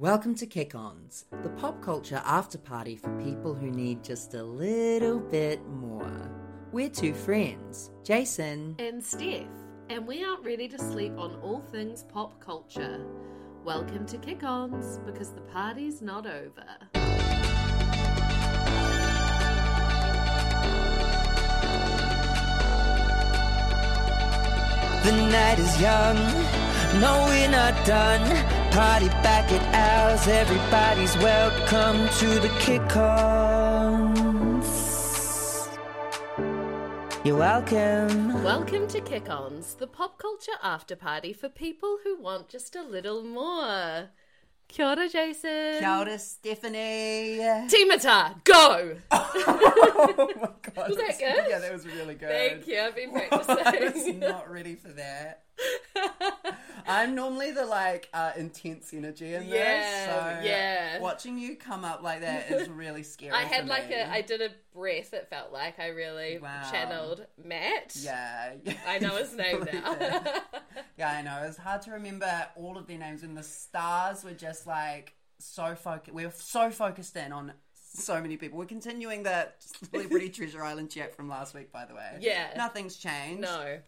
Welcome to Kick Ons, the pop culture after party for people who need just a little bit more. We're two friends, Jason. and Steph, and we aren't ready to sleep on all things pop culture. Welcome to Kick Ons because the party's not over. The night is young, no, we're not done. Party back at ours, everybody's welcome to the Kick Ons. You're welcome. Welcome to Kick Ons, the pop culture after party for people who want just a little more. Kia ora, Jason. Kia ora, Stephanie. Timata, go! oh my god. Was that good? Yeah, that was really good. Thank you, I've been I was practicing. not ready for that. I'm normally the like uh, intense energy in this. Yeah, So yeah. Watching you come up like that is really scary. I had like me. a, I did a breath, it felt like I really Wow. channeled Matt. Yeah. I know his name now. yeah, I know. It's hard to remember all of their names, and the stars were just like so focused. We were so focused in on so many people. We're continuing the Celebrity Treasure Island chat from last week, by the way. Yeah. nothing's changed. no.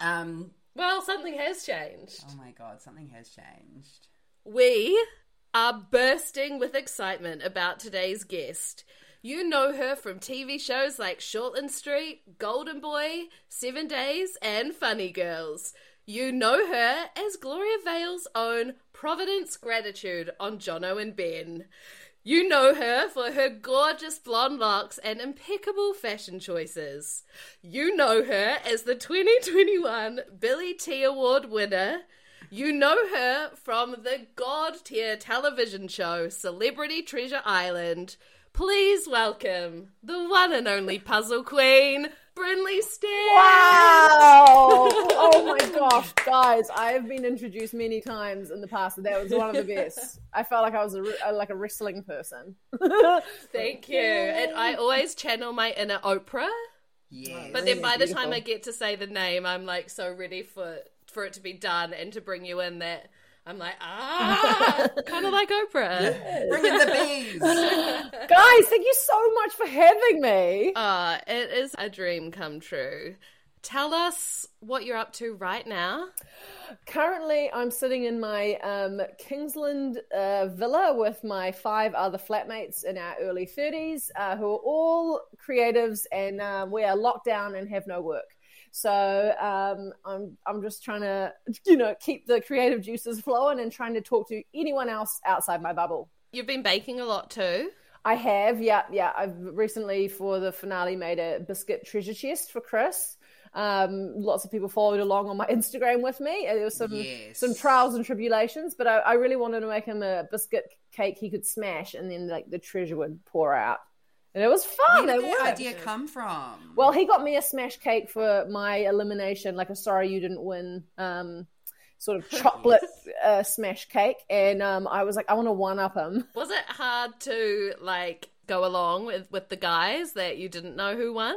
Um. Well, something has changed. Oh my god, something has changed. We are bursting with excitement about today's guest. You know her from TV shows like Shortland Street, Golden Boy, Seven Days, and Funny Girls. You know her as Gloriavale's own Providence Gratitude on Jono and Ben. You know her for her gorgeous blonde locks and impeccable fashion choices. You know her as the 2021 Billy T Award winner. You know her from the god tier television show Celebrity Treasure Island. Please welcome the one and only puzzle queen, Brynley Stent. Wow! oh my gosh, guys! I have been introduced many times in the past, and that was one of the best. I felt like I was a, re- uh, like a wrestling person. Thank you. And I always channel my inner Oprah, Yes. but then by the time I get to say the name, I'm like so ready for for it to be done and to bring you in that I'm like ah, kind of like Oprah. Bring in the bees. guys, thank you so much for having me. Uh, it is a dream come true. Tell us what you're up to right now. Currently, I'm sitting in my um, Kingsland uh, villa with my five other flatmates in our early 30s, uh, who are all creatives, and uh, we are locked down and have no work. So um, I'm I'm just trying to you know keep the creative juices flowing and trying to talk to anyone else outside my bubble. You've been baking a lot too. I have, yeah, yeah. I've recently for the finale made a biscuit treasure chest for Chris. Um, lots of people followed along on my Instagram with me. There was some Yes. some trials and tribulations, but I, I really wanted to make him a biscuit cake he could smash, and then like the treasure would pour out, and it was fun. Where did that idea come from? Well, he got me a smash cake for my elimination, like a sorry you didn't win, um, sort of chocolate uh, smash cake, and um, I was like, I want to one up him. Was it hard to like go along with with the guys that you didn't know who won?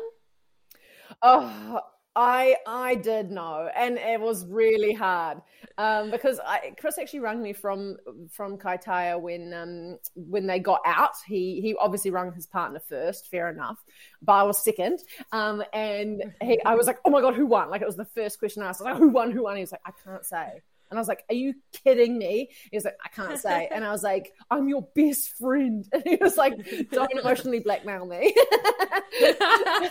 Oh, I I did know, and it was really hard um, because I, Chris actually rang me from from Kaitaia when um, when they got out. He he obviously rang his partner first, fair enough, but I was second, um, and he, I was like, oh my god, who won? Like it was the first question I asked. Like, who won? Who won? He was like, I can't say. And I was like, "Are you kidding me?" He was like, "I can't say." And I was like, "I'm your best friend." And he was like, "Don't emotionally blackmail me."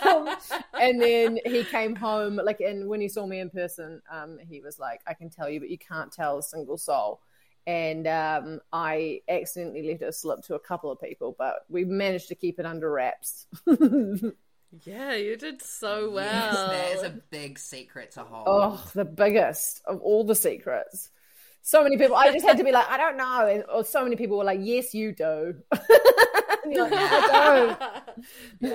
Um, and then he came home, like, and when he saw me in person, um, he was like, "I can tell you, but you can't tell a single soul." And um, I accidentally let it slip to a couple of people, but we managed to keep it under wraps. Yeah, you did so Yes, well. that is a big secret to hold. Oh, the biggest of all the secrets. So many people. I just had to be like, I don't know. And, or so many people were like, Yes, you do. Like, I don't.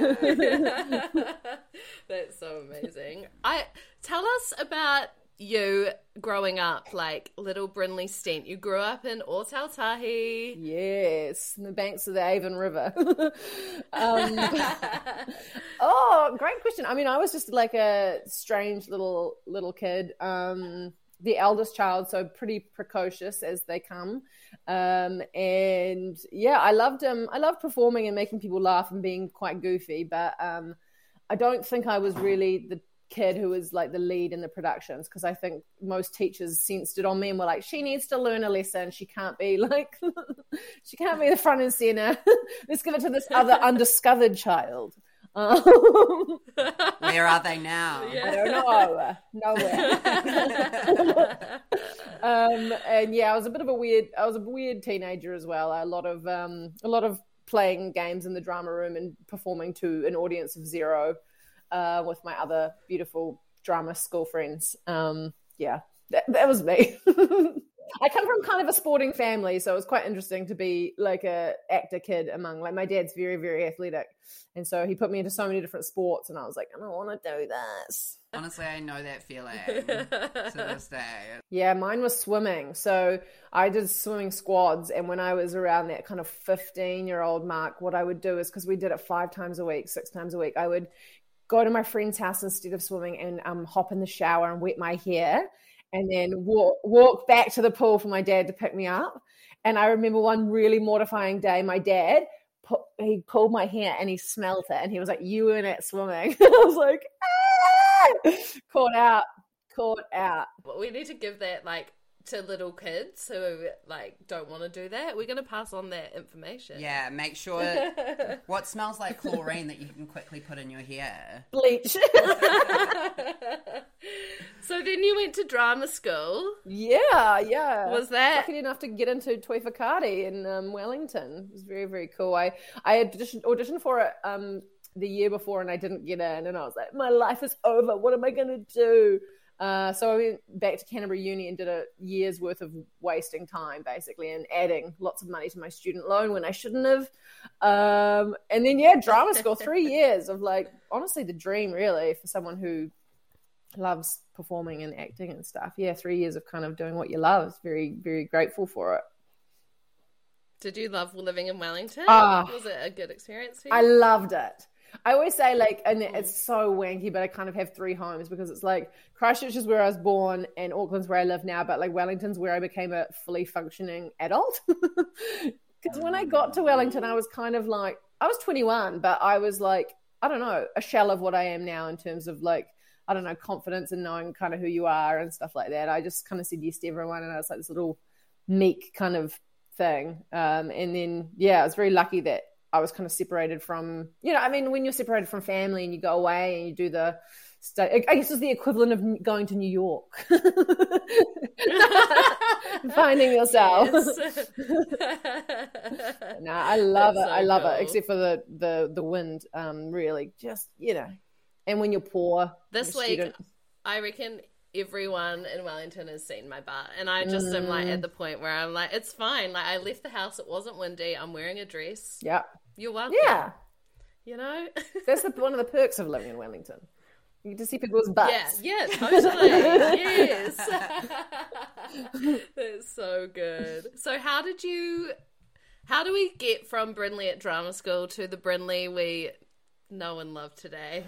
That's so amazing. I tell us about you growing up, like little Brynley Stent. You grew up in Tahi. Yes, in the banks of the Avon River. um, oh, great question. I mean, I was just like a strange little little kid. Um, the eldest child, so pretty precocious as they come. Um, and yeah, I loved um, I loved performing and making people laugh and being quite goofy, but um, I don't think I was really the kid who was like the lead in the productions because I think most teachers sensed it on me and were like, she needs to learn a lesson. She can't be like, she can't be the front and center. Let's give it to this other undiscovered child. Um, Where are they now? I don't know. Nowhere. um, and yeah, I was a bit of a weird. I was a weird teenager as well. A lot of um, a lot of playing games in the drama room and performing to an audience of zero uh, with my other beautiful drama school friends. Um, yeah, that, that was me. I come from kind of a sporting family, so it was quite interesting to be like a actor kid among like my dad's very very athletic, and so he put me into so many different sports, and I was like, I don't want to do this. Honestly, I know that feeling to this day. Yeah, mine was swimming. So I did swimming squads. And when I was around that kind of 15 year old mark, what I would do is because we did it five times a week, six times a week, I would go to my friend's house instead of swimming and um, hop in the shower and wet my hair and then walk, walk back to the pool for my dad to pick me up. And I remember one really mortifying day, my dad, he pulled my hair and he smelled it and he was like, You were in it swimming. I was like, ah! Caught out, caught out. Well, we need to give that like to little kids who like don't want to do that. We're going to pass on that information. Yeah, make sure what smells like chlorine that you can quickly put in your hair. Bleach. so then you went to drama school. Yeah, yeah. Was that lucky enough to get into Toi Whakaari in um, Wellington? It was very, very cool. I I auditioned, auditioned for it um, the year before and I didn't get in, and I was like, my life is over. What am I going to do? Uh, so I went back to Canterbury Uni and did a year's worth of wasting time, basically, and adding lots of money to my student loan when I shouldn't have. Um, and then, yeah, drama school, three years of like, honestly, the dream, really, for someone who loves performing and acting and stuff. Yeah, three years of kind of doing what you love. Very, very grateful for it. Did you love living in Wellington? Uh, was it a good experience I loved it. I always say like, and it's so wanky, but I kind of have three homes because it's like Christchurch is where I was born and Auckland's where I live now, but like Wellington's where I became a fully functioning adult. Because when I got to Wellington, I was kind of like, I was 21, but I was like, I don't know, a shell of what I am now in terms of like, I don't know, confidence and knowing kind of who you are and stuff like that. I just kind of said yes to everyone, and I was like this little meek kind of thing. Um, and then yeah, I was very lucky that I was kind of separated from, you know, I mean, when you're separated from family and you go away and you do the, I guess it's the equivalent of going to New York, finding yourself. no, I love That's it. So I love cool. it, except for the the the wind. Um, really, just you know, and when you're poor. This week, student... I reckon everyone in Wellington has seen my butt, and I just mm. am like at mm. the point where I'm like, it's fine. Like I left the house, it wasn't windy. I'm wearing a dress. Yeah. You're welcome. Yeah. You know? That's the, one of the perks of living in Wellington. You get to see people's butts. Yeah, yeah, totally. yes. That's so good. So how did you how do we get from Brynley at drama school to the Brynley we know and love today?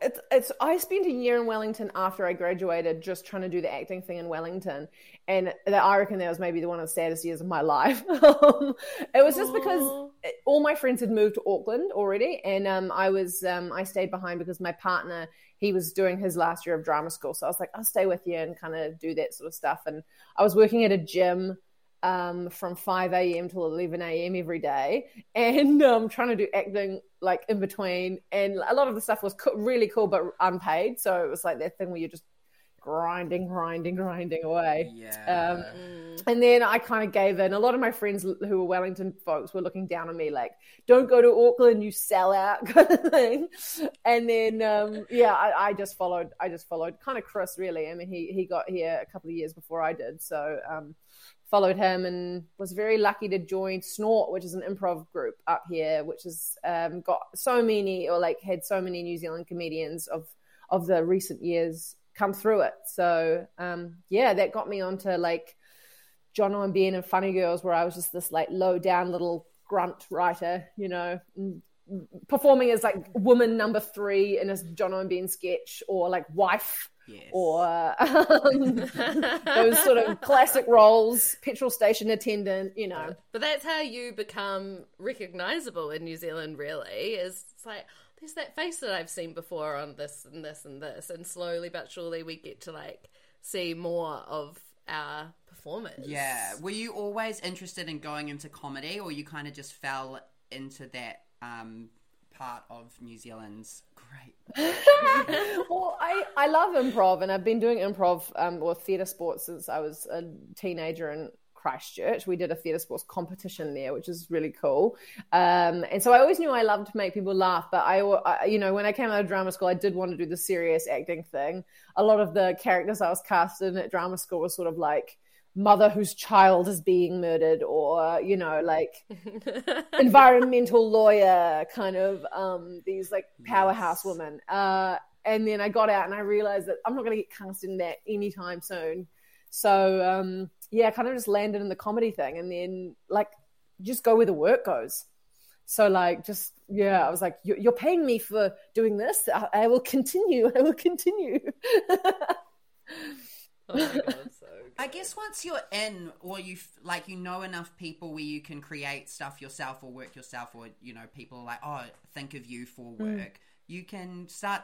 it's, it's I spent a year in Wellington after I graduated, just trying to do the acting thing in Wellington, and I reckon that was maybe the one of the saddest years of my life. Um, it was just Aww. because all my friends had moved to Auckland already, and um, I was um, I stayed behind because my partner he was doing his last year of drama school, so I was like, I'll stay with you and kind of do that sort of stuff. And I was working at a gym um, from 5 a.m. till 11 a.m. every day and um, trying to do acting like in between. And a lot of the stuff was co- really cool, but unpaid. So it was like that thing where you're just grinding, grinding, grinding away. Yeah. Um, and then I kind of gave in. A lot of my friends who were Wellington folks were looking down on me like, don't go to Auckland, you sell out kind of thing. And then, um, yeah, I, I, just followed, I just followed kind of Chris really. I mean, he, he got here a couple of years before I did. So, um, followed him and was very lucky to join Snort, which is an improv group up here, which has um, got so many or like had so many New Zealand comedians of of the recent years come through it. So um, yeah, that got me onto like Jono and Ben and Funny Girls, where I was just this like low down little grunt writer, you know, performing as like woman number three in a Jono and Ben sketch or like wife Yes. or um, those sort of classic roles, petrol station attendant, you know. But that's how you become recognizable in New Zealand, really. Is it's like, there's that face that I've seen before on this and this and this. And slowly but surely we get to like see more of our performers. Yeah. Were you always interested in going into comedy, or you kind of just fell into that um, part of New Zealand's great? well, I, I love improv, and I've been doing improv um, or theatre sports since I was a teenager in Christchurch. We did a theatre sports competition there, which is really cool. Um, and so I always knew I loved to make people laugh, but I, I, you know, when I came out of drama school, I did want to do the serious acting thing. A lot of the characters I was cast in at drama school was sort of like mother whose child is being murdered or you know like environmental lawyer kind of um these like powerhouse Yes. women uh and then i got out and i realized that i'm not going to get cast in that anytime soon so um yeah kind of just landed in the comedy thing and then like just go where the work goes. So like just yeah i was like "You- you're paying me for doing this. I, I will continue. I will continue. Oh god, so I guess once you're in, or you f- like, you know enough people where you can create stuff yourself or work yourself, or you know, people are like, oh, think of you for mm. work. You can start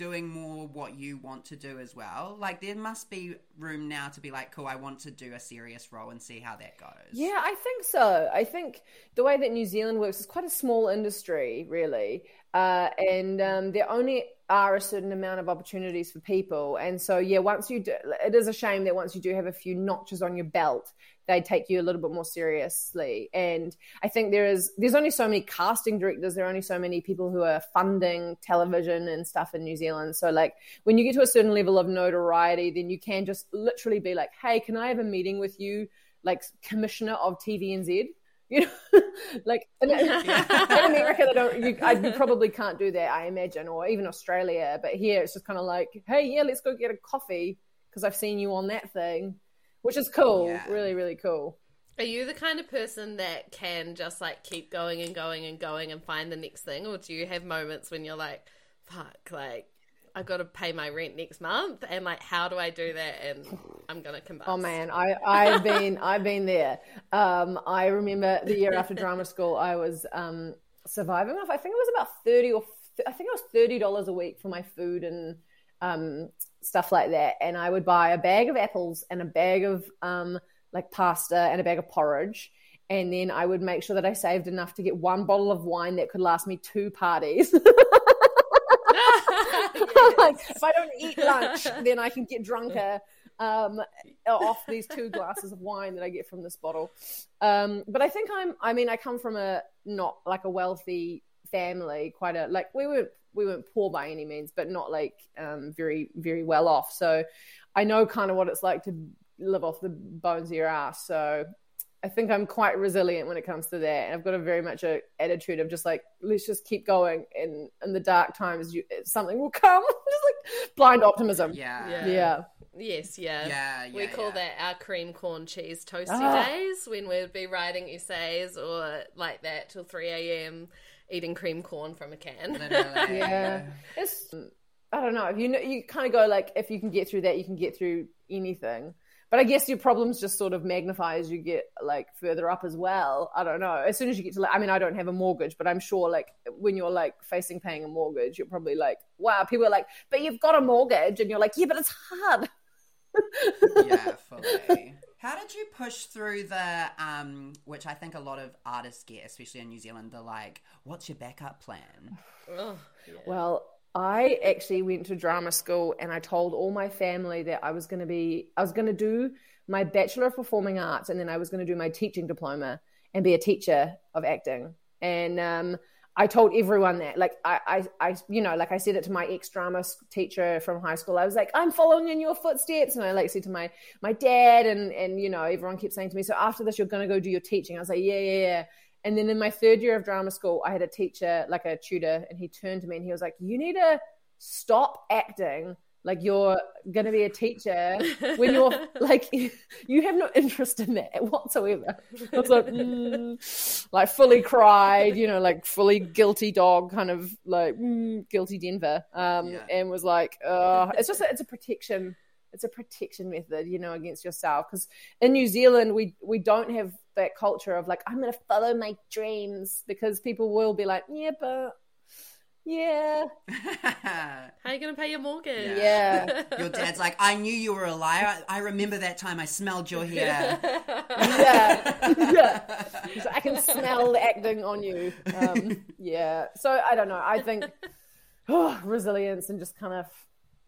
doing more what you want to do as well. Like, there must be room now to be like, cool, I want to do a serious role and see how that goes. Yeah, I think so. I think the way that New Zealand works is quite a small industry, really. Uh, and um, there only are a certain amount of opportunities for people. And so, yeah, once you do, it is a shame that once you do have a few notches on your belt, they take you a little bit more seriously. And I think there is, there's only so many casting directors, there are only so many people who are funding television and stuff in New Zealand. So, like, when you get to a certain level of notoriety, then you can just literally be like, hey, can I have a meeting with you? like commissioner of TVNZ. You know, like in, in America, they don't. You, I, you probably can't do that, I imagine, or even Australia. But here, it's just kind of like, hey, yeah, let's go get a coffee because I've seen you on that thing, which is cool. Yeah. Really, really cool. Are you the kind of person that can just like keep going and going and going and find the next thing, or do you have moments when you're like, "Fuck, like I got to pay my rent next month," and like, how do I do that? And I'm gonna combust. Oh man, I I've been I've been there. Um, I remember the year after drama school, I was um, surviving off. I think it was about thirty or I think it was thirty dollars a week for my food and um, stuff like that. And I would buy a bag of apples and a bag of um, like pasta and a bag of porridge. And then I would make sure that I saved enough to get one bottle of wine that could last me two parties. like, if I don't eat lunch, then I can get drunker um, off these two glasses of wine that I get from this bottle. Um, but I think I'm. I mean, I come from a not like a wealthy family. Quite a like we weren't we weren't poor by any means, but not like um, very very well off. So I know kind of what it's like to live off the bones of your ass. So I think I'm quite resilient when it comes to that, and I've got a very much a attitude of just like let's just keep going, and in the dark times, you, something will come. just like blind optimism. Yeah. Yeah. yeah. Yes, yeah. Yeah, we call yeah. that our cream corn cheese toasty Ah. days when we'd be writing essays or like that till 3 a.m. eating cream corn from a can. Literally. Yeah. It's I don't know. If you know, you kind of go like, if you can get through that, you can get through anything. But I guess your problems just sort of magnify as you get like further up as well. I don't know. As soon as you get to, like, I mean, I don't have a mortgage, but I'm sure like when you're like facing paying a mortgage, you're probably like, wow. People are like, but you've got a mortgage, and you're like, yeah, but it's hard. yeah, fully. How did you push through the, um, which I think a lot of artists get, especially in New Zealand, the like, what's your backup plan? Yeah. Well, I actually went to drama school and I told all my family that I was going to be, I was going to do my Bachelor of Performing Arts and then I was going to do my teaching diploma and be a teacher of acting. And um, I told everyone that, like, I, I, I, you know, like I said it to my ex drama teacher from high school. I was like, I'm following in your footsteps. And I like said to my, my dad and, and, you know, everyone kept saying to me, so after this, you're to go do your teaching. I was like, yeah, yeah, yeah. And then in my third year of drama school, I had a teacher, like a tutor, and he turned to me and he was like, You need to stop acting like you're going to be a teacher when you're like, you have no interest in that whatsoever. I was like, mm, like fully cried, you know, like fully guilty dog, kind of like mm, guilty Denver, um, Yeah. and was like, uh, it's just a, it's a protection, it's a protection method, you know, against yourself. Because in New Zealand, we we don't have that culture of like I'm going to follow my dreams because people will be like, yeah, but yeah, How are you going to pay your mortgage? yeah. Your dad's like, I knew you were a liar. I, I remember that time I smelled your hair. yeah, yeah. He's like, I can smell the acting on you. Um, yeah. So I don't know. I think oh, resilience and just kind of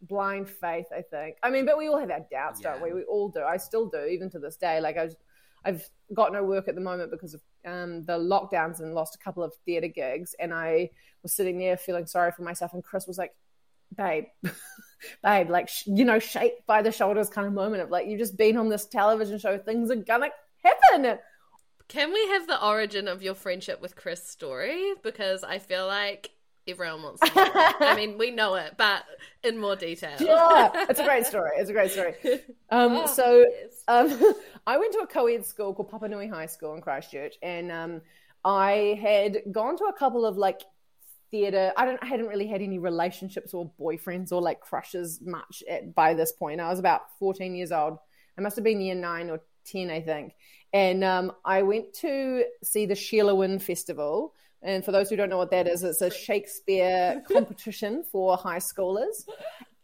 blind faith. I think. I mean, but we all have our doubts, don't we? We all do. I still do, even to this day. Like I was, I've got no work at the moment because of um, the lockdowns and lost a couple of theatre gigs, and I was sitting there feeling sorry for myself. And Chris was like, "Babe." Babe, like sh- you know, shake by the shoulders kind of moment of like you've just been on this television show, things are gonna happen. Can we have the origin of your friendship with Chris story? Because I feel like everyone wants to know. it. I mean, we know it, but in more detail. yeah, it's a great story. It's a great story. Um, Oh, so yes. um, I went to a co-ed school called Papanui High School in Christchurch, and um, I had gone to a couple of like theatre. I don't. I hadn't really had any relationships or boyfriends or like crushes much at, by this point. I was about fourteen years old. I must have been year nine or ten, I think. And um, I went to see the Sheilah Winn Festival. And for those who don't know what that is, it's a Shakespeare competition for high schoolers.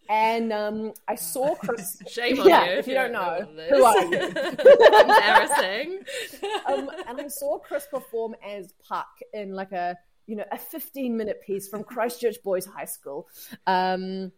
And um, I saw Chris. Shame on Yeah, you if you don't know, who are you? Embarrassing. um, and I saw Chris perform as Puck in like a you know a 15 minute piece from Christchurch Boys High School, um,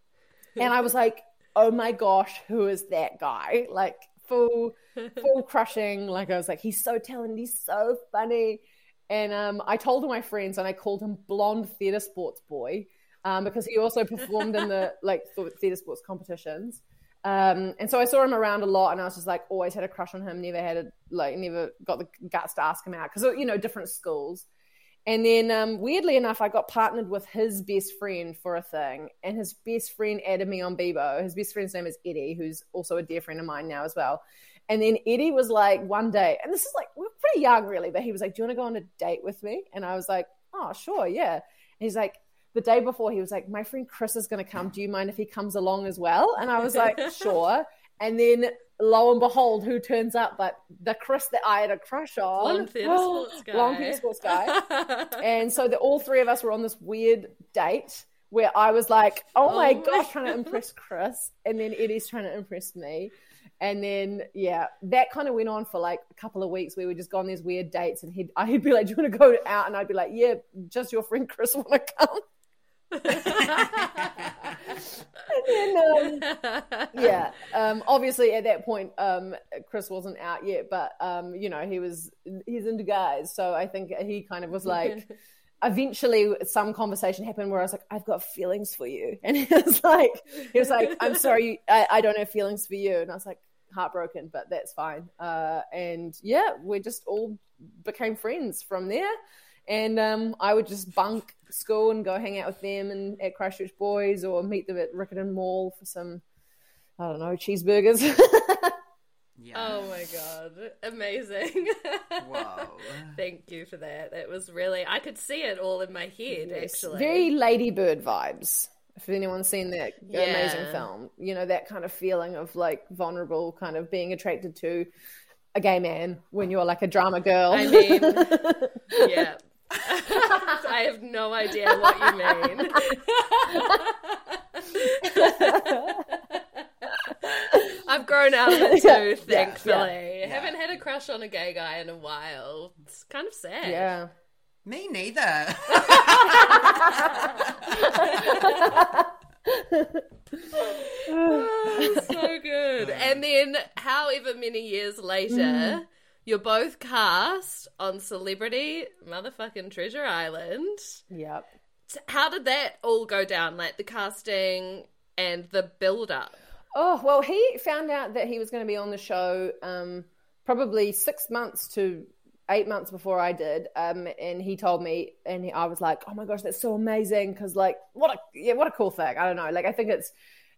and I was like, oh my gosh, who is that guy? Like full full crushing. Like I was like, he's so talented, he's so funny. And um, I told my friends, and I called him Blonde Theatre Sports Boy um, because he also performed in the like theatre sports competitions. Um, and so I saw him around a lot, and I was just like, always had a crush on him. Never had a like, never got the guts to ask him out because you know different schools. And then um, weirdly enough, I got partnered with his best friend for a thing, and his best friend added me on Bebo. His best friend's name is Eddie, who's also a dear friend of mine now as well. And then Eddie was like, one day, and this is like we're pretty young really, but he was like, "Do you want to go on a date with me?" And I was like, "Oh, sure, yeah." And he's like, the day before, he was like, "My friend Chris is going to come. Do you mind if he comes along as well?" And I was like, "Sure." And then lo and behold, who turns up? But the Chris that I had a crush on, Blonde theatre sports guy. blonde theatre sports guy. and so the, all three of us were on this weird date where I was like, "Oh, oh my Oh my gosh," trying to impress Chris, and then Eddie's trying to impress me. And then, yeah, that kind of went on for like a couple of weeks. We would just go on these weird dates, and he'd, I'd be like, "Do you want to go out?" And I'd be like, "Yeah, just your friend Chris want to come." And then, um, yeah, um, obviously at that point, um, Chris wasn't out yet, but um, you know, he was he's into guys, so I think he kind of was like. Eventually, some conversation happened where I was like, "I've got feelings for you," and he was like, "He was like, I'm sorry, I, I don't have feelings for you," and I was like, heartbroken, but that's fine. Uh, and yeah, we just all became friends from there. And um, I would just bunk school and go hang out with them and at Christchurch Boys or meet them at Riccarton Mall for some, I don't know, cheeseburgers. Yeah. Oh my god, amazing! Whoa. Thank you for that. That was really I could see it all in my head actually. Very Ladybird vibes. If anyone's seen that Yeah. amazing film, you know, that kind of feeling of like vulnerable, kind of being attracted to a gay man when you're like a drama girl. I mean, yeah. I have no idea what you mean. I've grown out of it too, thankfully. yeah. Haven't had a crush on a gay guy in a while. It's kind of sad. yeah. Me neither. Oh, so good. And then, however many years later, you're both cast on Celebrity Motherfucking Treasure Island. Yep. How did that all go down? Like the casting and the build up? Oh, well, he found out that he was going to be on the show um, probably six months to eight months before I did. Um, and he told me, and he, I was like, oh my gosh, that's so amazing. Cause, like, what a, yeah, what a cool thing. I don't know. Like, I think it's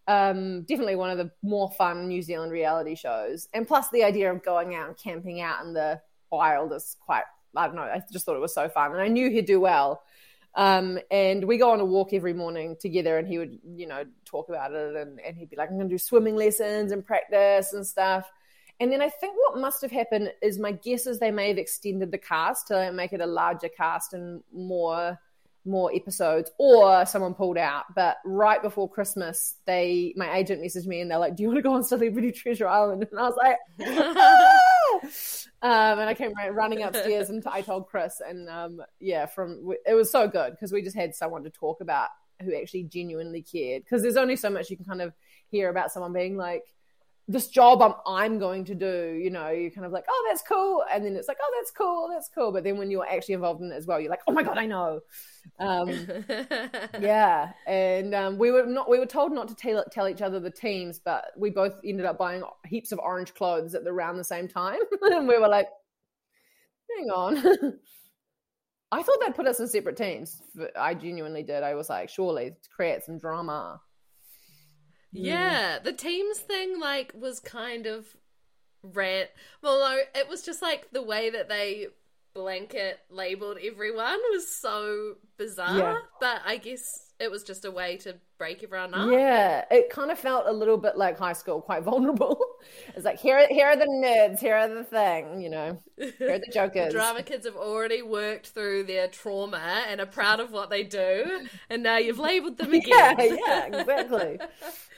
um, definitely one of the more fun New Zealand reality shows. And plus, the idea of going out and camping out in the wild is quite I don't know. I just thought it was so fun, and I knew he'd do well. Um, and we go on a walk every morning together, and he would, you know, talk about it, and, and he'd be like, "I'm going to do swimming lessons and practice and stuff." And then I think what must have happened is my guess is they may have extended the cast to make it a larger cast and more more episodes or someone pulled out. But right before christmas they my agent messaged me and they're like do you want to go on celebrity treasure island? And i was like ah! um, and i came running upstairs and i told chris and um, yeah from it was so good because we just had someone to talk about who actually genuinely cared. Because there's only so much you can kind of hear about someone being like this job I'm I'm going to do, you know, you're kind of like, oh, that's cool, and then it's like, oh, that's cool, that's cool, but then when you're actually involved in it as well, you're like, oh my god, I know, um, yeah, and um, we were not we were told not to tell tell each other the teams, but we both ended up buying heaps of orange clothes at the around the same time, and we were like, hang on. I thought they'd put us in separate teams. I genuinely did. I was like, surely to create some drama. Yeah, mm. the teams thing like was kind of rant. Well, it was just like the way that they blanket labeled everyone was so bizarre. Yeah. But I guess it was just a way to break everyone up. Yeah, it kind of felt a little bit like high school, quite vulnerable. it's like here, here are the nerds, here are the thing, you know, here are the jokers. Drama kids have already worked through their trauma and are proud of what they do, and now you've labelled them again. yeah, yeah, exactly,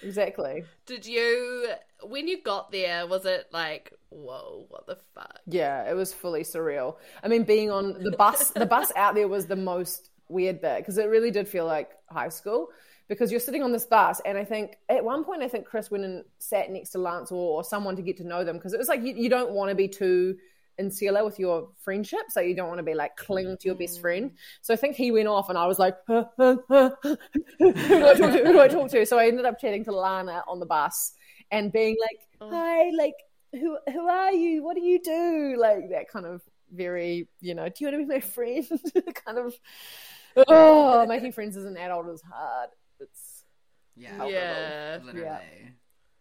exactly. Did you, when you got there, was it like? Whoa, what the fuck? Yeah, it was fully surreal. I mean, being on the bus, the bus out there was the most weird bit because it really did feel like high school because you're sitting on this bus and i think at one point i think chris went and sat next to lance or, or someone to get to know them because it was like you, you don't want to be too insular with your friendship so you don't want to be like cling to your best friend. So i think he went off and i was like who do i talk to? Who do i talk to? So i ended up chatting to lana on the bus and being like oh. hi like who who are you? What do you do? Like that kind of very you know do you want to be my friend kind of oh, making friends as an adult is hard. It's yeah, yeah, literally. Yeah.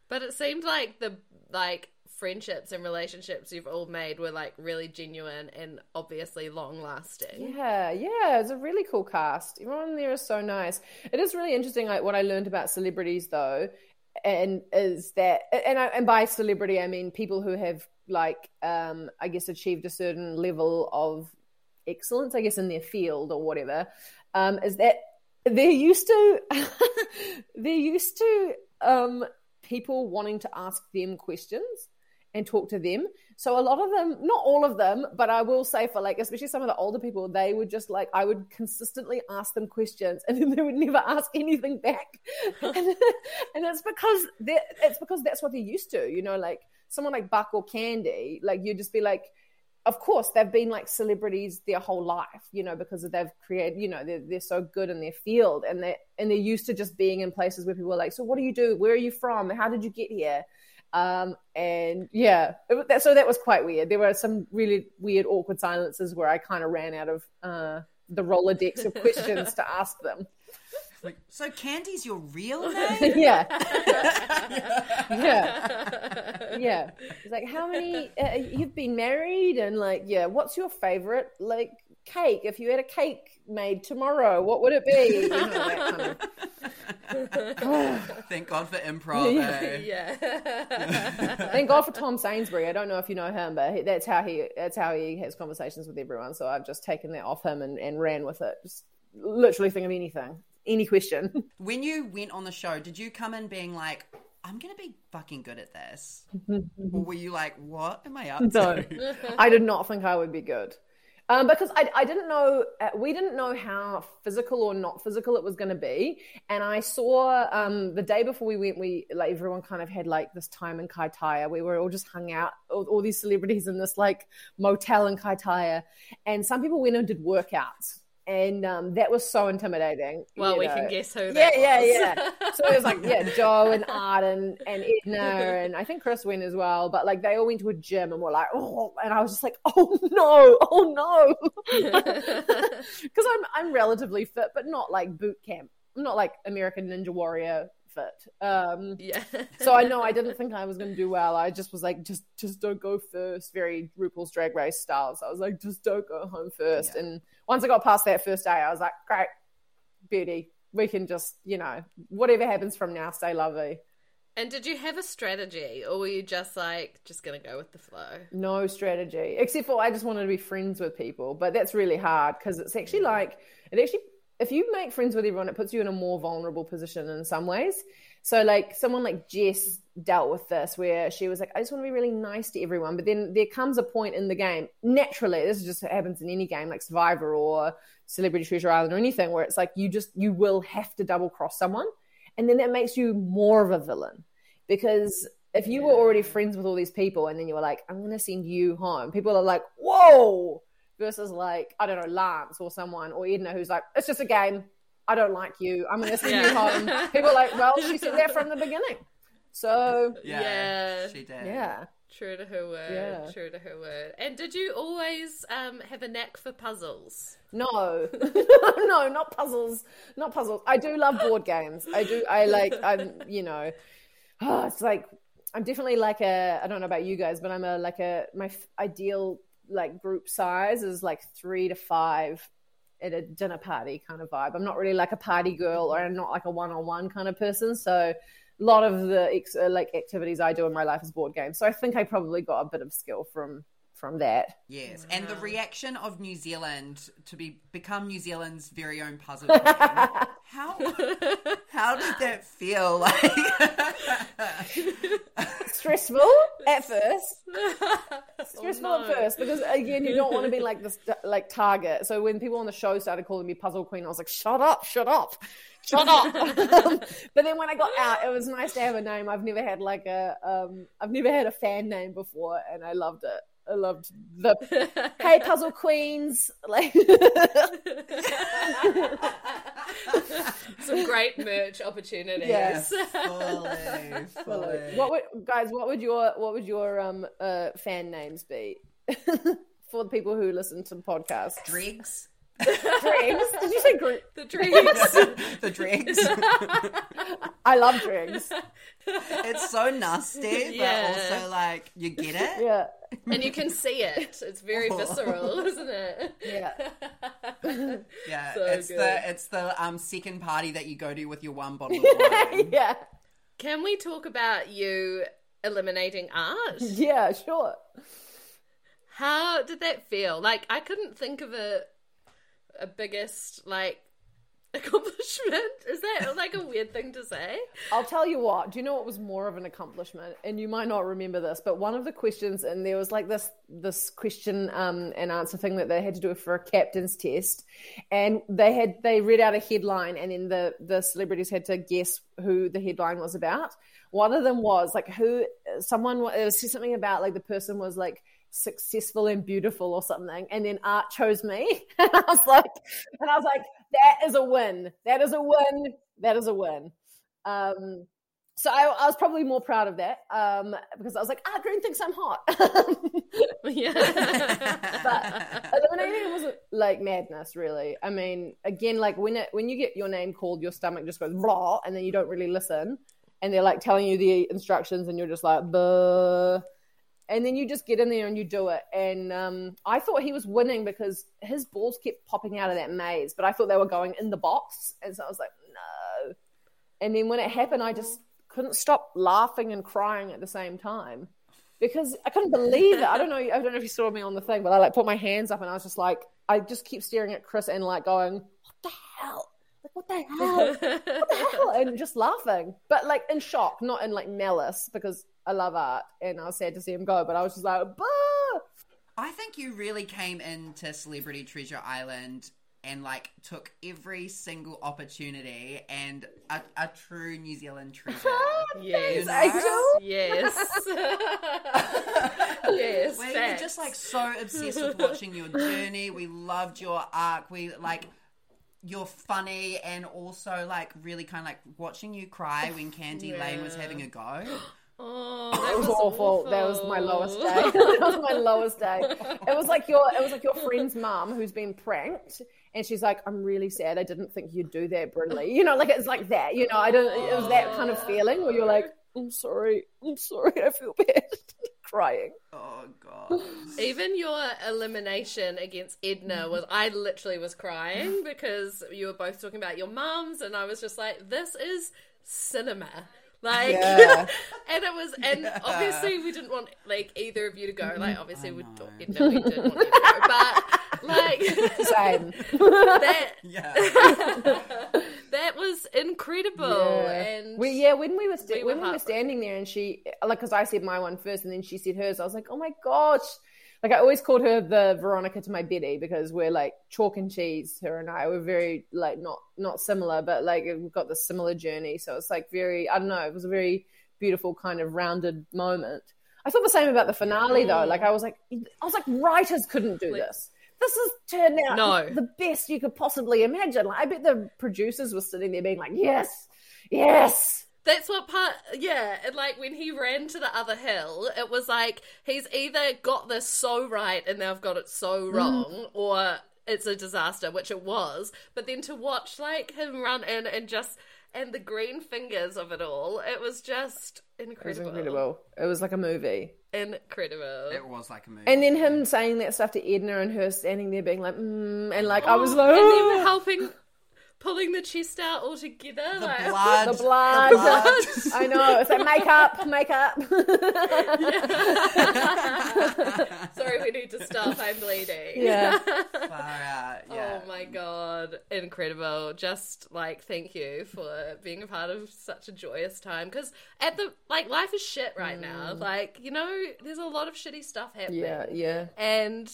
But it seemed like the like friendships and relationships you've all made were like really genuine and obviously long lasting. Yeah, yeah, it's a really cool cast. Everyone there is so nice. It is really interesting. Like what I learned about celebrities though, and is that and I, and by celebrity I mean people who have like um I guess achieved a certain level of excellence, I guess, in their field or whatever, um, is that they're used to they're used to um, people wanting to ask them questions and talk to them. So a lot of them, not all of them, but I will say for like, especially some of the older people, they would just like, I would consistently ask them questions and then they would never ask anything back. and, and it's because it's because that's what they're used to, you know, like someone like Buck or Candy, like you'd just be like, of course they've been like celebrities their whole life you know because they've created you know they're, they're so good in their field and they and they're used to just being in places where people are like so what do you do? Where are you from? How did you get here? Um, and yeah it, so that was quite weird. There were some really weird awkward silences where i kind of ran out of uh, the rolodex of questions to ask them like, so Candy's your real name? yeah. yeah. Yeah. It's like, how many, uh, you've been married and like, yeah, what's your favorite, like, cake? If you had a cake made tomorrow, what would it be? You know, kind of... Thank God for improv. Yeah. Eh? yeah. Thank God for Tom Sainsbury. I don't know if you know him, but he, that's how he that's how he has conversations with everyone. So I've just taken that off him and, and ran with it. Just literally think of anything any question. When you went on the show, did you come in being like, I'm going to be fucking good at this? or were you like, what am I up no, to? I did not think I would be good. Um, because I, I didn't know, uh, we didn't know how physical or not physical it was going to be. And I saw um, the day before we went, we like everyone kind of had like this time in Kaitaia. We were all just hung out, all, all these celebrities in this like motel in Kaitaia. And some people went and did workouts and um, that was so intimidating. Well, we know. can guess who. yeah, yeah, was. yeah. So it was like yeah, Joe and Arden and Edna and I think Chris went as well. But like they all went to a gym and were like, oh, and I was just like, oh no, oh no, because I'm I'm relatively fit, but not like boot camp. I'm not like American Ninja Warrior fit. Um, Yeah. so I know I didn't think I was going to do well. I just was like, just just don't go first. Very RuPaul's Drag Race style. So I was like, just don't go home first. Yeah. And once I got past that first day, I was like, great, beauty. We can just, you know, whatever happens from now, stay lovely. And did you have a strategy, or were you just like just gonna go with the flow? No strategy, except for I just wanted to be friends with people. But that's really hard because it's actually like, it actually, if you make friends with everyone, it puts you in a more vulnerable position in some ways. So, like, someone like Jess dealt with this where she was like, I just want to be really nice to everyone. But then there comes a point in the game, naturally, this is just happens in any game like Survivor or Celebrity Treasure Island or anything, where it's like you just, you will have to double cross someone. And then that makes you more of a villain because if you were already friends with all these people and then you were like, I'm going to send you home, people are like, whoa, versus like, I don't know, Lance or someone or Edna who's like, it's just a game. I don't like you. I'm going to send you home. People are like, well, she said that from the beginning. So, Yeah, Yeah. she did. yeah. True to her word. Yeah. True to her word. And did you always um, have a knack for puzzles? No, no, not puzzles, not puzzles. I do love board games. I do. I like. I'm. You know, oh, it's like I'm definitely like a. I don't know about you guys, but I'm a like a my f- ideal like group size is like three to five at a dinner party kind of vibe. I'm not really like a party girl, or I'm not like a one-on-one kind of person. So a lot of the ex- uh, like activities I do in my life is board games. So I think I probably got a bit of skill from from that. Yes, and the reaction of New Zealand to be become New Zealand's very own puzzle queen. how how did that feel like? stressful at first. Stressful Oh, no. at first because again, you don't want to be like this like target. So when people on the show started calling me Puzzle Queen, I was like, "Shut up, shut up, shut up." but then when I got out, it was nice to have a name. I've never had like a um, I've never had a fan name before, and I loved it. I loved the hey Puzzle Queens like. Some great merch opportunities. Yes. fully, fully. What would guys? What would your what would your um uh fan names be for the people who listen to the podcast? Dregs? Dregs? Did you say Gre- The dreams. the dregs. I love drinks. It's so nasty, Yeah. but also like you get it. Yeah, and you can see it. It's very Oh. visceral, isn't it? yeah. Yeah, So it's good. the it's the um second party that you go to with your one bottle of wine. yeah, Can we talk about you eliminating Art? yeah, sure. How did that feel? Like I couldn't think of a a biggest like accomplishment. Is that like a weird thing to say? I'll tell you what. Do you know what was more of an accomplishment? And you might not remember this, but one of the questions, and there was like this this question um, and answer thing that they had to do for a captain's test, and they had they read out a headline, and then the the celebrities had to guess who the headline was about. One of them was like who someone it was something about like the person was like successful and beautiful or something and then Art chose me and i was like and i was like that is a win. That is a win. That is a win. Um so I, I was probably more proud of that um because i was like ah green thinks i'm hot. Yeah. But eliminating wasn't like madness really. I mean again like when it when you get your name called your stomach just goes blah and then you don't really listen and they're like telling you the instructions and you're just like Buh. And then you just get in there and you do it and um, i thought he was winning because his balls kept popping out of that maze but i thought they were going in the box and so i was like no and then when it happened i just couldn't stop laughing and crying at the same time because I couldn't believe it. I don't know. I don't know if you saw me on the thing, but I like put my hands up and I was just like, I just keep staring at Chris and like going, "What the hell? Like what the hell? What the hell?" And just laughing, but like in shock, not in like malice, because I love Art and I was sad to see him go. But I was just like, bah! I think you really came into Celebrity Treasure Island and like took every single opportunity and a, a true New Zealand treasure. yes. I do. Yes. yes. We're facts. just like so obsessed with watching your journey. We loved your arc. We like you're funny and also like really kind of like watching you cry when Candy Lane was having a go. Oh, That that was awful. That was my lowest day. that was my lowest day. It was like your it was like your friend's mum who's been pranked and she's like, "I'm really sad. I didn't think you'd do that, Brynley." You know, like it's like that. You know, I don't. It was that kind of feeling where you're like, "I'm sorry. I'm sorry. I feel bad." Crying. Oh god. Even your elimination against Edna was I literally was crying because you were both talking about your mums and I was just like, this is cinema. Like Yeah. and it was and Yeah. obviously we didn't want like either of you to go. Mm-hmm. Like obviously we Edna we didn't want you to go. But like Same. that Yeah. that was incredible. Yeah. And we, yeah, when we were we were when we were standing there, and she like because I said my one first, and then she said hers. I was like, oh my gosh. Like I always called her the Veronica to my Betty because we're like chalk and cheese. Her and I we're very like not not similar, but like we've got this similar journey. So it's like very I don't know. It was a very beautiful kind of rounded moment. I thought the same about the finale though. Mm. Like I was like I was like writers couldn't do this. This has turned out No. the best you could possibly imagine. Like I bet the producers were sitting there being like, yes, yes. That's what part, yeah. And like when he ran to the other hill, it was like he's either got this so right and they've got it so Mm. wrong, or it's a disaster, which it was. But then to watch like him run in and just and the green fingers of it all, it was just It was incredible, incredible. It was like a movie. incredible. It was like a movie. And then him saying that stuff to Edna and her standing there being like, mm, and like I was like, and "Oh." then helping, pulling the chest out all together, the like, blood. the blood. The blood. I know. It's like makeup, makeup. Sorry, we need to stop. I'm bleeding. Yeah. Far out. Yeah. Oh my god, incredible. Just like thank you for being a part of such a joyous time cuz at the like life is shit right now. Mm. Like, you know, there's a lot of shitty stuff happening. yeah, yeah. And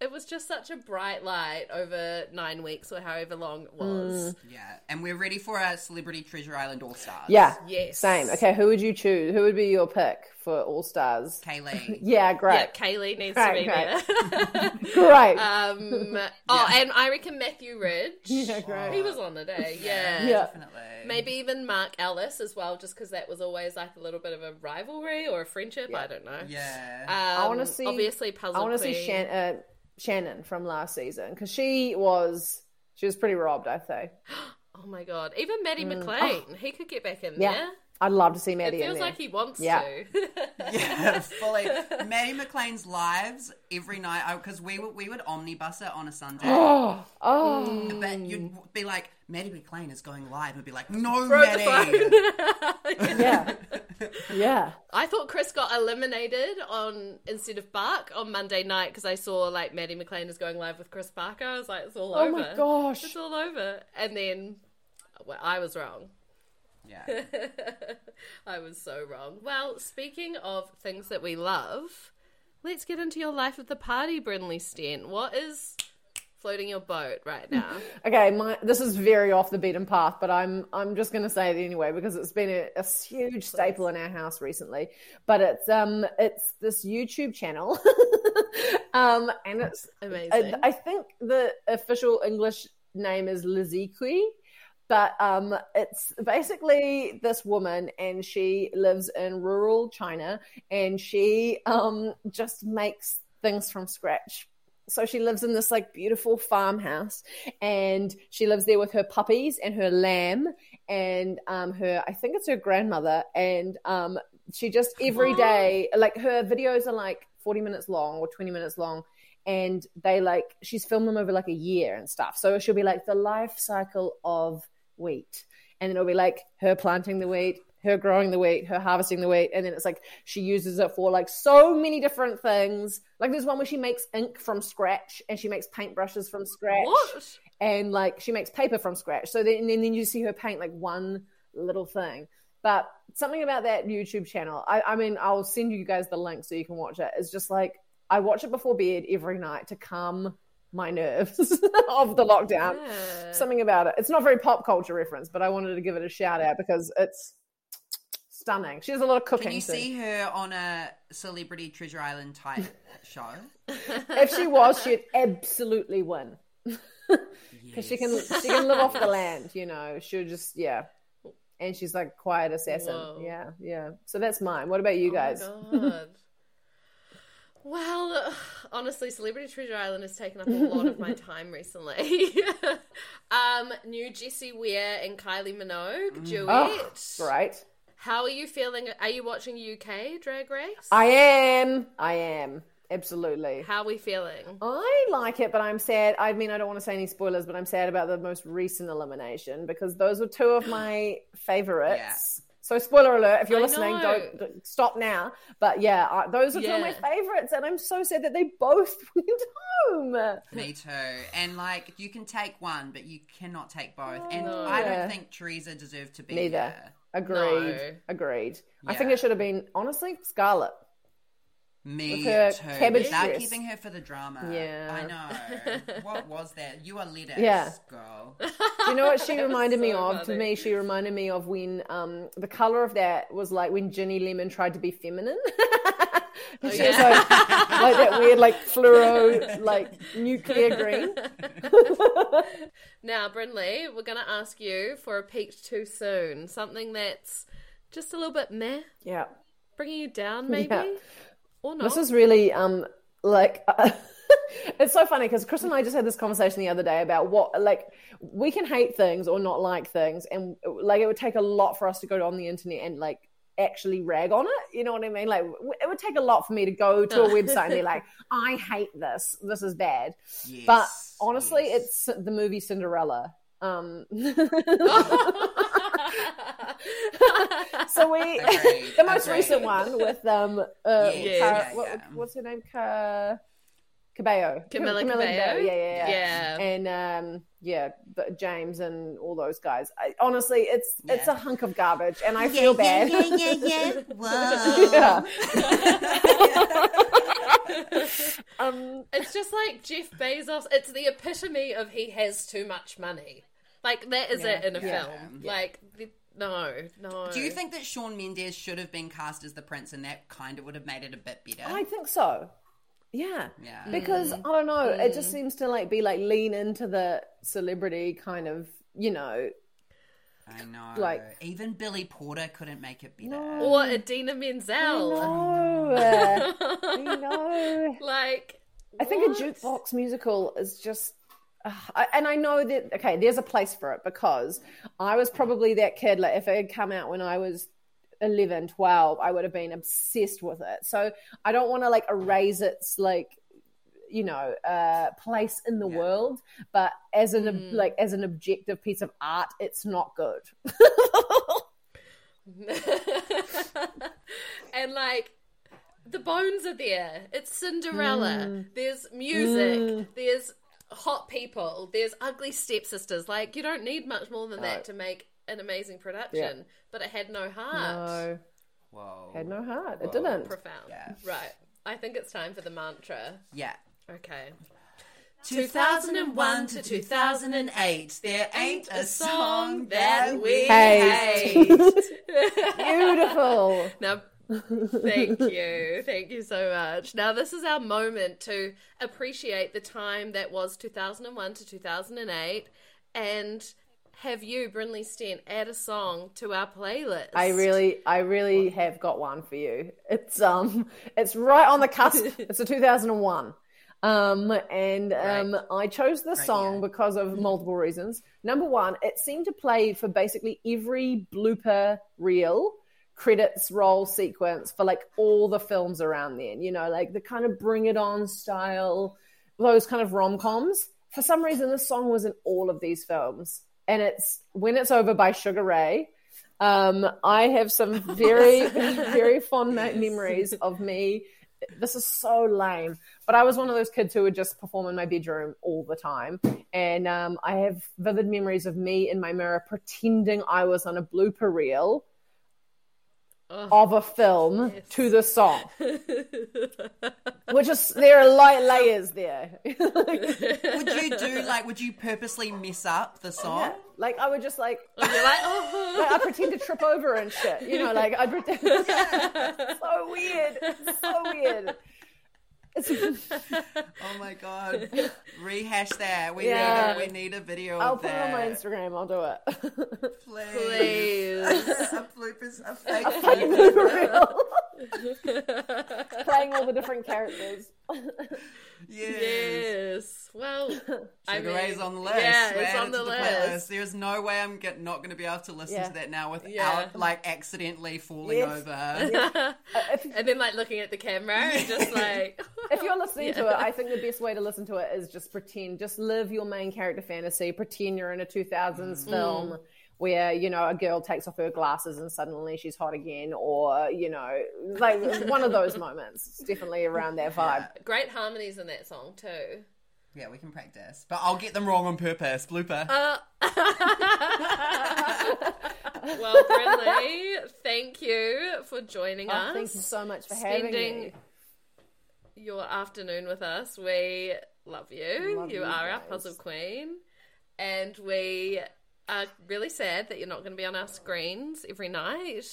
it was just such a bright light over 9 weeks or however long it was. Yeah. And we're ready for our Celebrity Treasure Island All Stars. Yeah. Yes. Same. Okay, who would you choose? Who would be your pick for All Stars? Kaylee. Yeah, Yeah, great. Kaylee needs Great, to be great. there. Great. um oh, and I reckon Matthew Ridge. Yeah, great. He was on the day. Yeah. Yeah. Definitely. Maybe even Mark Ellis as well, just because that was always like a little bit of a rivalry or a friendship. Yeah. I don't know. Yeah. Um, wanna see- Obviously, Puzzle I want to Queen. see Shan- uh, Shannon from last season because she was she was pretty robbed. I think. Oh my god! Even Matty McLean, he could get back in Mm. Yeah. there. I'd love to see It Matty in feels there. like he wants Yeah. to. Yeah, fully. Matty McLean's lives every night because we would we would omnibus it on a Sunday. oh, oh. But you'd be like, Matty McLean is going live. I'd be like, no, Throw the Matty. phone. yeah, yeah. I thought Chris got eliminated on instead of Bark on Monday night because I saw like Matty McLean is going live with Chris Parker. I was like, it's all Oh over. Oh my gosh. It's all over. And then well, I was wrong. Yeah. I was so wrong. Well, speaking of things that we love, let's get into your life of the party, Brynley Stent. What is floating your boat right now? Okay, my this is very off the beaten path, but I'm I'm just going to say it anyway because it's been a, a huge staple in our house recently. But it's um it's this YouTube channel, um and it's Amazing. I, I think the official English name is Liziqi, but um, it's basically this woman, and she lives in rural China, and she um, just makes things from scratch. So she lives in this like beautiful farmhouse, and she lives there with her puppies and her lamb, and um, her I think it's her grandmother, and um, she just every day like her videos are like forty minutes long or twenty minutes long, and they like she's filmed them over like a year and stuff. So she'll be like the life cycle of wheat, and then it'll be like her planting the wheat, her growing the wheat, her harvesting the wheat, and then it's like she uses it for like so many different things. Like there's one where she makes ink from scratch and she makes paintbrushes from scratch what? and like she makes paper from scratch. So then, and then you see her paint like one little thing. But something about that YouTube channel, I, I mean, I'll send you guys the link so you can watch it. It's just like I watch it before bed every night to calm my nerves of the lockdown. Yeah. Something about it. It's not very pop culture reference, but I wanted to give it a shout out because it's stunning. She has a lot of cooking. Can you too. see her on a Celebrity Treasure Island type show? if she was, she'd absolutely win. Because she can she can live off the land, you know. She'll just yeah. And she's like quiet assassin. Whoa. Yeah, yeah. So that's mine. What about you guys? Oh my God. Well, honestly, Celebrity Treasure Island has taken up a lot of my time recently. um, new Jessie Ware and Kylie Minogue duet. Oh, great. How are you feeling? Are you watching UK Drag Race? I am. I am. Absolutely. How are we feeling? I like it, but I'm sad. I mean, I don't want to say any spoilers, but I'm sad about the most recent elimination because those were two of my favorites. So, spoiler alert, if you're I listening, don't, don't- stop now. But yeah, I, those are two of my favorites, and I'm so sad that they both went home. Me too. And like, you can take one, but you cannot take both. And No. I don't think Teresa deserved to be Neither. there. Agreed. No. Agreed. I think it should have been, honestly, Scarlett. Me With her too. cabbage Without dress. keeping her for the drama. Yeah. I know. what was that? You are lettuce, Yeah. girl. Do you know what she reminded me so of? To me, she reminded me of when um, the color of that was like when Ginny Lemon tried to be feminine. Was yeah. like, like that weird, like fluoro, like nuclear green. Now, Brynley, we're going to ask you for a peaked too soon. Something that's just a little bit meh, Yeah. bringing you down, maybe? Yeah. Or not? This is really um like it's so funny because Chris and I just had this conversation the other day about what like we can hate things or not like things, and like it would take a lot for us to go on the internet and like actually rag on it. You know what I mean? Like it would take a lot for me to go to a website and be like, I hate this. This is bad. Yes. But honestly, yes. it's the movie Cinderella. Um, so we Agreed, the most agreed. recent one with um uh Yes, Ca- yeah, what- yeah. what's her name Ca- Cabello Camila Cam- Cabello? yeah yeah yeah Yeah. and um yeah but James and all those guys I, honestly it's it's a hunk of garbage and I feel bad Yeah, yeah, yeah, yeah. Whoa. yeah um It's just like Jeff Bezos. It's the epitome of he has too much money. Like that is it in a Yeah. film. Yeah. Like the, no, no. Do you think that Shawn Mendes should have been cast as the prince and that kind of would have made it a bit better? I think so yeah yeah. because I don't know it just seems to like be like lean into the celebrity kind of you know I know. like- Even Billy Porter couldn't make it better. No. Or Idina Menzel. no I know Like I think what? a jukebox musical is just, uh, I, and I know that okay, there's a place for it because I was probably that kid. Like if it had come out when I was 11, 12, I would have been obsessed with it. So I don't want to like erase its like you know uh place in the Yeah. world but as an Mm. like as an objective piece of art it's not good and like the bones are there. It's Cinderella. Mm. There's music. There's hot people. There's ugly stepsisters. Like you don't need much more than No. that to make an amazing production. But it had no heart. no Whoa. had no heart it didn't Profound. Yeah. Right. I think it's time for the mantra. Yeah. Okay. 2001 to 2008, there ain't a song that we Hate. hate. beautiful Now, thank you. Thank you so much. Now, this is our moment to appreciate the time that was 2001 to 2008 and have you, Brynley Stent, add a song to our playlist. I really, I really have got one for you. It's um, it's right on the cusp. it's a 2001. Um, and um, I chose this Great song year. because of multiple reasons. Number one, it seemed to play for basically every blooper reel credits roll sequence for like all the films around then. You know, like the kind of Bring It On style, those kind of rom coms. For some reason, this song was in all of these films, and it's "When It's Over" by Sugar Ray. Um, I have some very, very fond me- memories of me. This is so lame, but I was one of those kids who would just perform in my bedroom all the time. And um, I have vivid memories of me in my mirror pretending I was on a blooper reel Oh. of a film Yes. to the song, which is there are light layers there. Would you do like? Would you purposely mess up the song? like I would just like like, oh. like, I pretend to trip over and shit. You know, like I pretend. so weird. So weird. Oh my god! Rehash that. We Yeah. need a, we need a video I'll of put it on my Instagram. I'll do it. Please. Please. a bloopers, a fake Fake blooper. blooper reel. playing all the different characters. Yes. yes. Well, I Sugar mean, Ray's on the list. Yeah, it's added on the to list. playlist. There's no way I'm get, not going to be able to listen Yeah. to that now without Yeah. like accidentally falling Yes. over. Uh, and then like looking at the camera and just like if you're listening to it, I think the best way to listen to it is just pretend, just live your main character fantasy. Pretend you're in a 2000s film where you know a girl takes off her glasses and suddenly she's hot again, or you know, like one of those moments. It's definitely around that vibe. great harmonies in that song too. Yeah, we can practice, but I'll get them wrong on purpose. Blooper. Uh, well, Brynley, thank you for joining Oh, us. thank you so much for having spending me. your afternoon with us. We love you. Love you, you are our puzzle queen. And we are really sad that you're not going to be on our screens every night.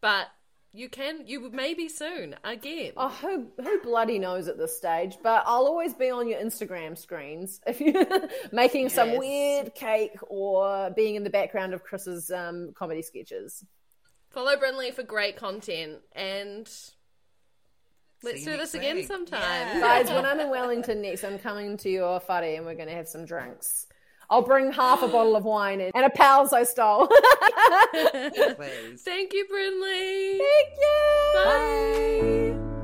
But you can, you maybe soon again. Oh, who who bloody knows at this stage? But I'll always be on your Instagram screens if you're making some weird cake or being in the background of Chris's um, comedy sketches. Follow Brynley for great content. And let's do this next again sometime. Yeah. Guys, when I'm in Wellington next, I'm coming to your whare and we're going to have some drinks. I'll bring half a bottle of wine in, and a pals I stole. Thank you, Brynley. Thank you. Bye.